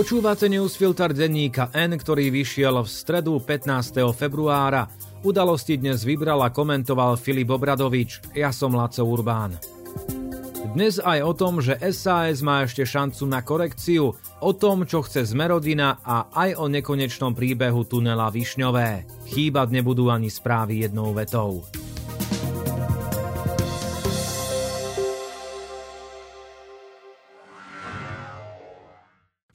Počúvate newsfilter denníka N, ktorý vyšiel v stredu 15. februára. Udalosti dnes vybral a komentoval Filip Obradovič. Ja som Laco Urbán. Dnes aj o tom, že SAS má ešte šancu na korekciu, o tom, čo chce Zmerodina a aj o nekonečnom príbehu tunela Višňové. Chýbať nebudú ani správy jednou vetou.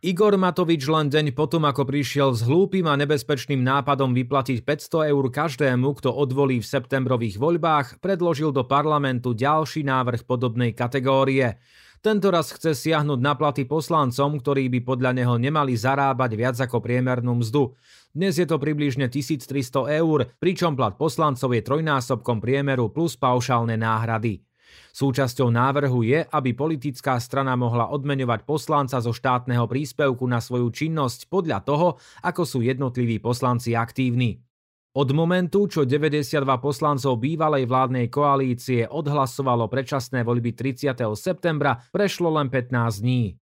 Igor Matovič len deň potom, ako prišiel s hlúpým a nebezpečným nápadom vyplatiť 500 eur každému, kto odvolí v septembrových voľbách, predložil do parlamentu ďalší návrh podobnej kategórie. Tento raz chce siahnuť na platy poslancom, ktorí by podľa neho nemali zarábať viac ako priemernú mzdu. Dnes je to približne 1300 eur, pričom plat poslancov je trojnásobkom priemeru plus paušálne náhrady. Súčasťou návrhu je, aby politická strana mohla odmeňovať poslanca zo štátneho príspevku na svoju činnosť podľa toho, ako sú jednotliví poslanci aktívni. Od momentu, čo 92 poslancov bývalej vládnej koalície odhlasovalo predčasné voľby 30. septembra, prešlo len 15 dní.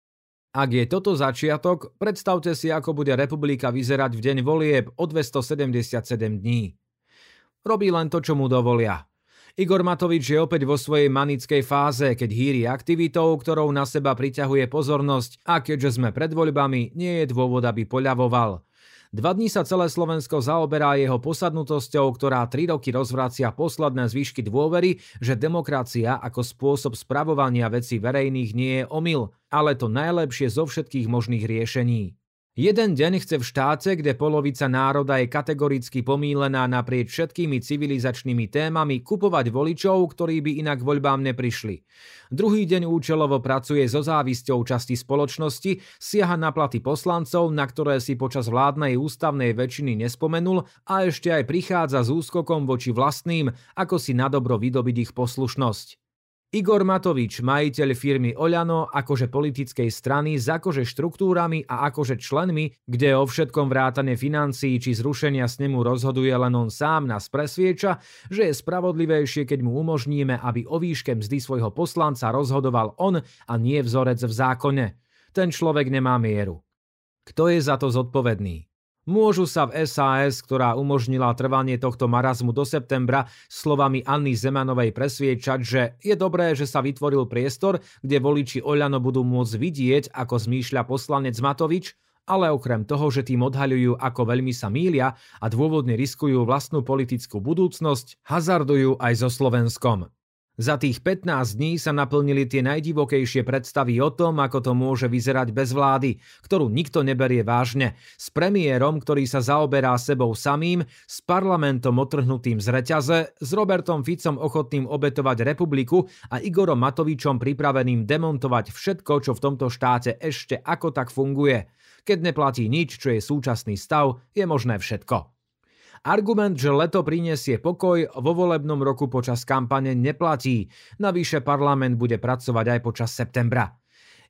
Ak je toto začiatok, predstavte si, ako bude republika vyzerať v deň volieb o 277 dní. Robí len to, čo mu dovolia. Igor Matovič je opäť vo svojej manickej fáze, keď hýri aktivitou, ktorou na seba priťahuje pozornosť a keďže sme pred voľbami, nie je dôvod, aby poľavoval. Dva dní sa celé Slovensko zaoberá jeho posadnutosťou, ktorá tri roky rozvracia posledné zvyšky dôvery, že demokracia ako spôsob spravovania vecí verejných nie je omyl, ale to najlepšie zo všetkých možných riešení. Jeden deň chce v štáte, kde polovica národa je kategoricky pomílená naprieč všetkými civilizačnými témami, kupovať voličov, ktorí by inak voľbám neprišli. Druhý deň účelovo pracuje so závisťou časti spoločnosti, siaha na platy poslancov, na ktoré si počas vládnej ústavnej väčšiny nespomenul a ešte aj prichádza s úskokom voči vlastným, ako si na dobro vydobiť ich poslušnosť. Igor Matovič, majiteľ firmy Oľano, akože politickej strany, s akože štruktúrami a akože členmi, kde o všetkom vrátane financií či zrušenia snemu rozhoduje len on sám nás presvieča, že je spravodlivejšie, keď mu umožníme, aby o výške mzdy svojho poslanca rozhodoval on a nie vzorec v zákone. Ten človek nemá mieru. Kto je za to zodpovedný? Môžu sa v SAS, ktorá umožnila trvanie tohto marazmu do septembra, slovami Anny Zemanovej presviečať, že je dobré, že sa vytvoril priestor, kde voliči Oľano budú môcť vidieť, ako zmýšľa poslanec Matovič, ale okrem toho, že tým odhaľujú, ako veľmi sa mília a dôvodne riskujú vlastnú politickú budúcnosť, hazardujú aj so Slovenskom. Za tých 15 dní sa naplnili tie najdivokejšie predstavy o tom, ako to môže vyzerať bez vlády, ktorú nikto neberie vážne, s premiérom, ktorý sa zaoberá sebou samým, s parlamentom otrhnutým z reťaze, s Robertom Ficom ochotným obetovať republiku a Igorom Matovičom pripraveným demontovať všetko, čo v tomto štáte ešte ako tak funguje. Keď neplatí nič, čo je súčasný stav, je možné všetko. Argument, že leto prinesie pokoj, vo volebnom roku počas kampane neplatí. Navyše parlament bude pracovať aj počas septembra.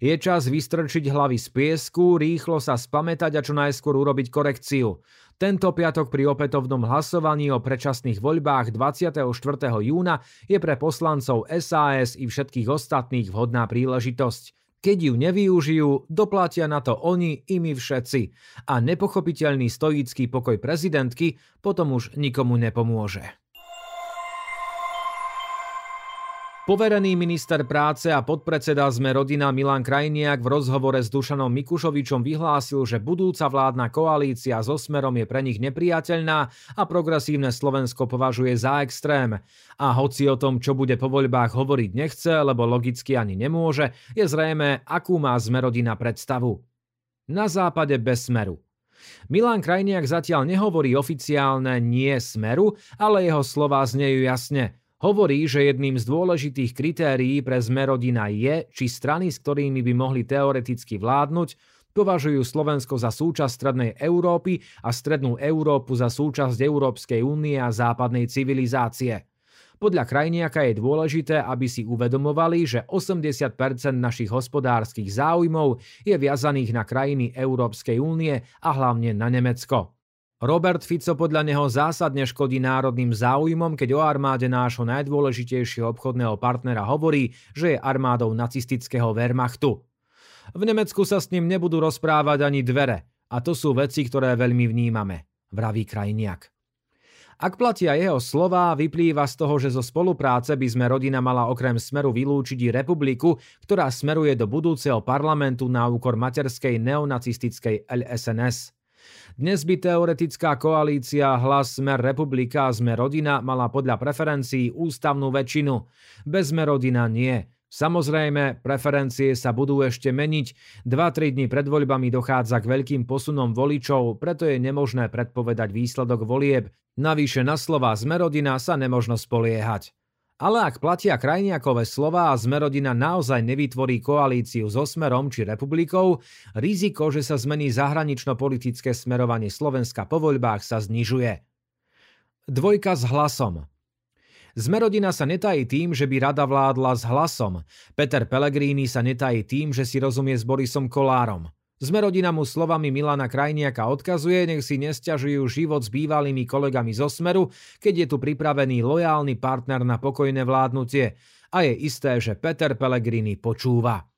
Je čas vystrčiť hlavy z piesku, rýchlo sa spamätať a čo najskôr urobiť korekciu. Tento piatok pri opätovnom hlasovaní o predčasných voľbách 24. júna je pre poslancov SAS i všetkých ostatných vhodná príležitosť. Keď ju nevyužijú, doplatia na to oni i my všetci. A nepochopiteľný stoický pokoj prezidentky potom už nikomu nepomôže. Poverený minister práce a podpredseda sme rodina Milan Krajniak v rozhovore s Dušanom Mikušovičom vyhlásil, že budúca vládna koalícia so Smerom je pre nich nepriateľná a progresívne Slovensko považuje za extrém. A hoci o tom, čo bude po voľbách hovoriť nechce, lebo logicky ani nemôže, je zrejme, akú má Zmerodina predstavu. Na západe bez Smeru. Milan Krajniak zatiaľ nehovorí oficiálne nie Smeru, ale jeho slová znejú jasne – Hovorí, že jedným z dôležitých kritérií pre zmerodina je, či strany, s ktorými by mohli teoreticky vládnuť, Považujú Slovensko za súčasť Strednej Európy a Strednú Európu za súčasť Európskej únie a západnej civilizácie. Podľa Krajniaka je dôležité, aby si uvedomovali, že 80% našich hospodárskych záujmov je viazaných na krajiny Európskej únie a hlavne na Nemecko. Robert Fico podľa neho zásadne škodí národným záujmom, keď o armáde nášho najdôležitejšieho obchodného partnera hovorí, že je armádou nacistického Wehrmachtu. V Nemecku sa s ním nebudú rozprávať ani dvere. A to sú veci, ktoré veľmi vnímame, vraví krajniak. Ak platia jeho slová, vyplýva z toho, že zo spolupráce by sme rodina mala okrem smeru vylúčiť i republiku, ktorá smeruje do budúceho parlamentu na úkor materskej neonacistickej LSNS. Dnes by teoretická koalícia Hlas Smer Republika Sme rodina mala podľa preferencií ústavnú väčšinu. Bez Sme rodina nie. Samozrejme, preferencie sa budú ešte meniť. 2-3 dní pred voľbami dochádza k veľkým posunom voličov, preto je nemožné predpovedať výsledok volieb. Navyše na slova Zmerodina sa nemožno spoliehať. Ale ak platia krajniakové slova a Zmerodina naozaj nevytvorí koalíciu so Smerom či republikou, riziko, že sa zmení zahranično-politické smerovanie Slovenska po voľbách sa znižuje. Dvojka s hlasom. Zmerodina sa netají tým, že by rada vládla s hlasom. Peter Pellegrini sa netají tým, že si rozumie s Borisom Kolárom. Zmerodina mu slovami Milana Krajniaka odkazuje, nech si nesťažujú život s bývalými kolegami zo Smeru, keď je tu pripravený lojálny partner na pokojné vládnutie. A je isté, že Peter Pellegrini počúva.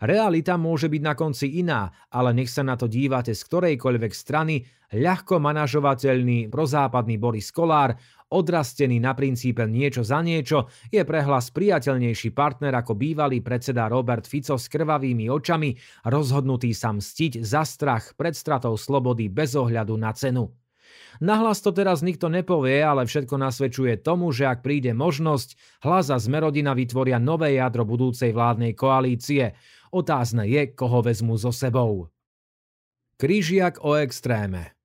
Realita môže byť na konci iná, ale nech sa na to dívate z ktorejkoľvek strany, ľahko manažovateľný prozápadný Boris Kolár odrastený na princípe niečo za niečo, je prehlas priateľnejší partner ako bývalý predseda Robert Fico s krvavými očami, rozhodnutý sa mstiť za strach pred stratou slobody bez ohľadu na cenu. Nahlas to teraz nikto nepovie, ale všetko nasvedčuje tomu, že ak príde možnosť, hlas a zmerodina vytvoria nové jadro budúcej vládnej koalície. Otázne je, koho vezmu so sebou. Krížiak o extréme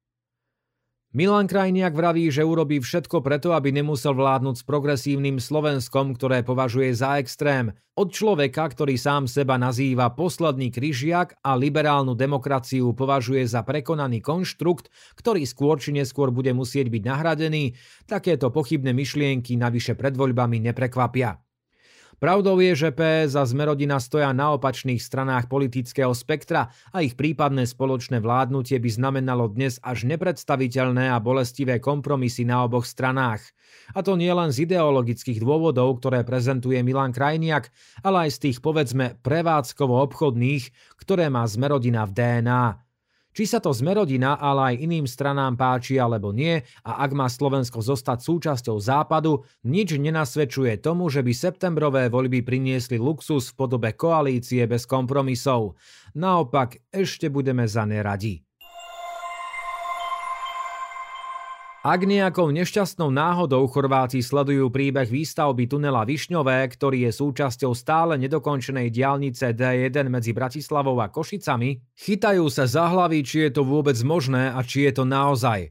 Milan Krajniak vraví, že urobí všetko preto, aby nemusel vládnuť s progresívnym Slovenskom, ktoré považuje za extrém. Od človeka, ktorý sám seba nazýva posledný kryžiak a liberálnu demokraciu považuje za prekonaný konštrukt, ktorý skôr či neskôr bude musieť byť nahradený, takéto pochybné myšlienky navyše pred voľbami neprekvapia. Pravdou je, že PS a Zmerodina stoja na opačných stranách politického spektra a ich prípadné spoločné vládnutie by znamenalo dnes až nepredstaviteľné a bolestivé kompromisy na oboch stranách. A to nie len z ideologických dôvodov, ktoré prezentuje Milan Krajniak, ale aj z tých povedzme prevádzkovo-obchodných, ktoré má Zmerodina v DNA. Či sa to zmerodina, ale aj iným stranám páči alebo nie a ak má Slovensko zostať súčasťou západu, nič nenasvedčuje tomu, že by septembrové voľby priniesli luxus v podobe koalície bez kompromisov. Naopak, ešte budeme za ne Ak nejakou nešťastnou náhodou Chorváti sledujú príbeh výstavby tunela Višňové, ktorý je súčasťou stále nedokončenej diálnice D1 medzi Bratislavou a Košicami, chytajú sa za hlavy, či je to vôbec možné a či je to naozaj.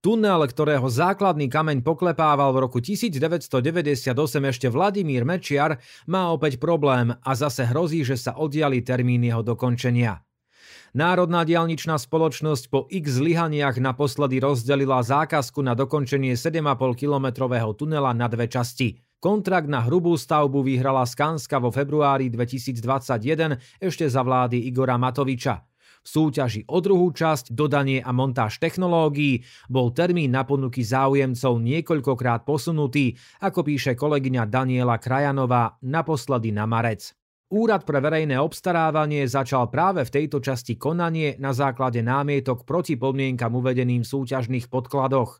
Tunel, ktorého základný kameň poklepával v roku 1998 ešte Vladimír Mečiar, má opäť problém a zase hrozí, že sa oddiali termín jeho dokončenia. Národná dialničná spoločnosť po x zlyhaniach naposledy rozdelila zákazku na dokončenie 7,5-kilometrového tunela na dve časti. Kontrakt na hrubú stavbu vyhrala Skanska vo februári 2021 ešte za vlády Igora Matoviča. V súťaži o druhú časť, dodanie a montáž technológií, bol termín na ponuky záujemcov niekoľkokrát posunutý, ako píše kolegyňa Daniela Krajanová, naposledy na marec. Úrad pre verejné obstarávanie začal práve v tejto časti konanie na základe námietok proti podmienkam uvedeným v súťažných podkladoch.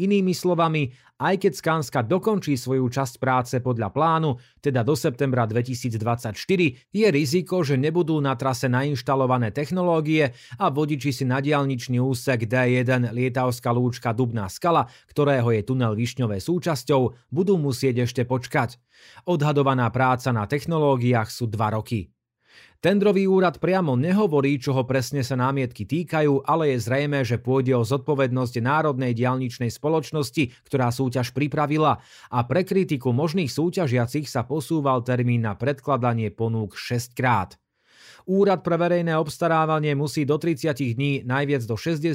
Inými slovami, aj keď Skanska dokončí svoju časť práce podľa plánu, teda do septembra 2024, je riziko, že nebudú na trase nainštalované technológie a vodiči si na diálničný úsek D1 Lietavská lúčka Dubná skala, ktorého je tunel Višňové súčasťou, budú musieť ešte počkať. Odhadovaná práca na technológiách sú 2 roky. Tendrový úrad priamo nehovorí, čoho presne sa námietky týkajú, ale je zrejme, že pôjde o zodpovednosť Národnej dialničnej spoločnosti, ktorá súťaž pripravila a pre kritiku možných súťažiacich sa posúval termín na predkladanie ponúk 6 krát. Úrad pre verejné obstarávanie musí do 30 dní, najviac do 60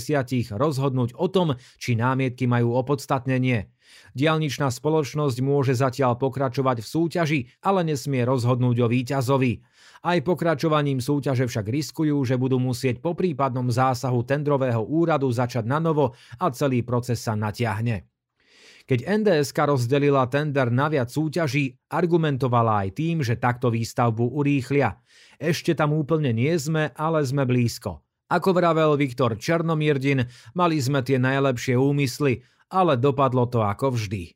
rozhodnúť o tom, či námietky majú opodstatnenie. Dialničná spoločnosť môže zatiaľ pokračovať v súťaži, ale nesmie rozhodnúť o víťazovi. Aj pokračovaním súťaže však riskujú, že budú musieť po prípadnom zásahu tendrového úradu začať na novo a celý proces sa natiahne. Keď NDSK rozdelila tender na viac súťaží, argumentovala aj tým, že takto výstavbu urýchlia. Ešte tam úplne nie sme, ale sme blízko. Ako vravel Viktor Černomirdin, mali sme tie najlepšie úmysly, ale dopadlo to ako vždy.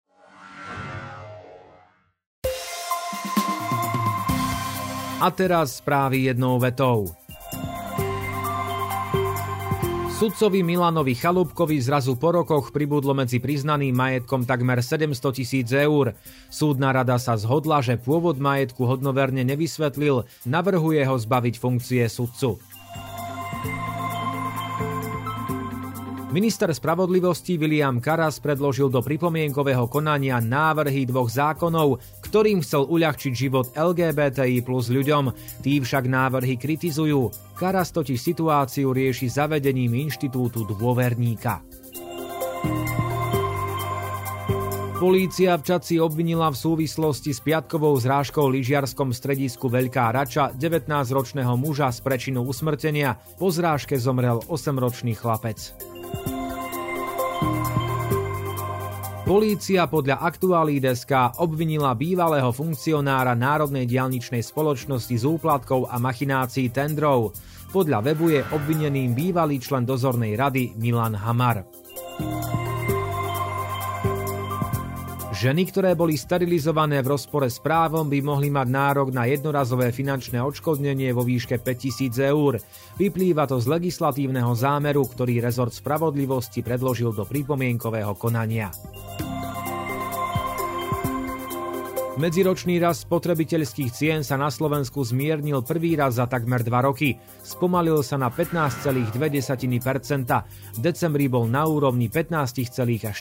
A teraz správy jednou vetou. Sudcovi Milanovi Chalúbkovi zrazu po rokoch pribudlo medzi priznaným majetkom takmer 700 tisíc eur. Súdna rada sa zhodla, že pôvod majetku hodnoverne nevysvetlil, navrhuje ho zbaviť funkcie sudcu. Minister spravodlivosti William Karas predložil do pripomienkového konania návrhy dvoch zákonov, ktorým chcel uľahčiť život LGBTI plus ľuďom. Tí však návrhy kritizujú. Karas totiž situáciu rieši zavedením inštitútu dôverníka. Polícia v Čaci obvinila v súvislosti s piatkovou zrážkou lyžiarskom stredisku Veľká Rača 19-ročného muža z prečinu usmrtenia. Po zrážke zomrel 8-ročný chlapec. Polícia podľa Aktuality.sk obvinila bývalého funkcionára Národnej dialničnej spoločnosti z úplatkov a machinácií tendrov. Podľa webu je obvineným bývalý člen dozornej rady Milan Hamar. Ženy, ktoré boli sterilizované v rozpore s právom, by mohli mať nárok na jednorazové finančné odškodnenie vo výške 5000 eur. Vyplýva to z legislatívneho zámeru, ktorý rezort spravodlivosti predložil do pripomienkového konania. Medziročný rast spotrebiteľských cien sa na Slovensku zmiernil prvý raz za takmer 2 roky. Spomalil sa na 15,2%. V decembri bol na úrovni 15,4%.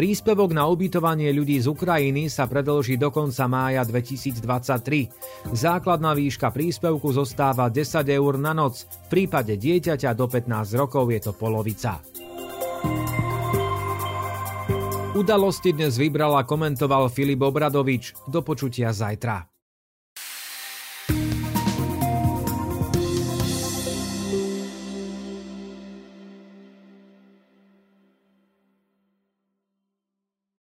Príspevok na ubytovanie ľudí z Ukrajiny sa predlží do konca mája 2023. Základná výška príspevku zostáva 10 eur na noc, v prípade dieťaťa do 15 rokov je to polovica. Udalosti dnes vybral a komentoval Filip Obradovič. Do počutia zajtra.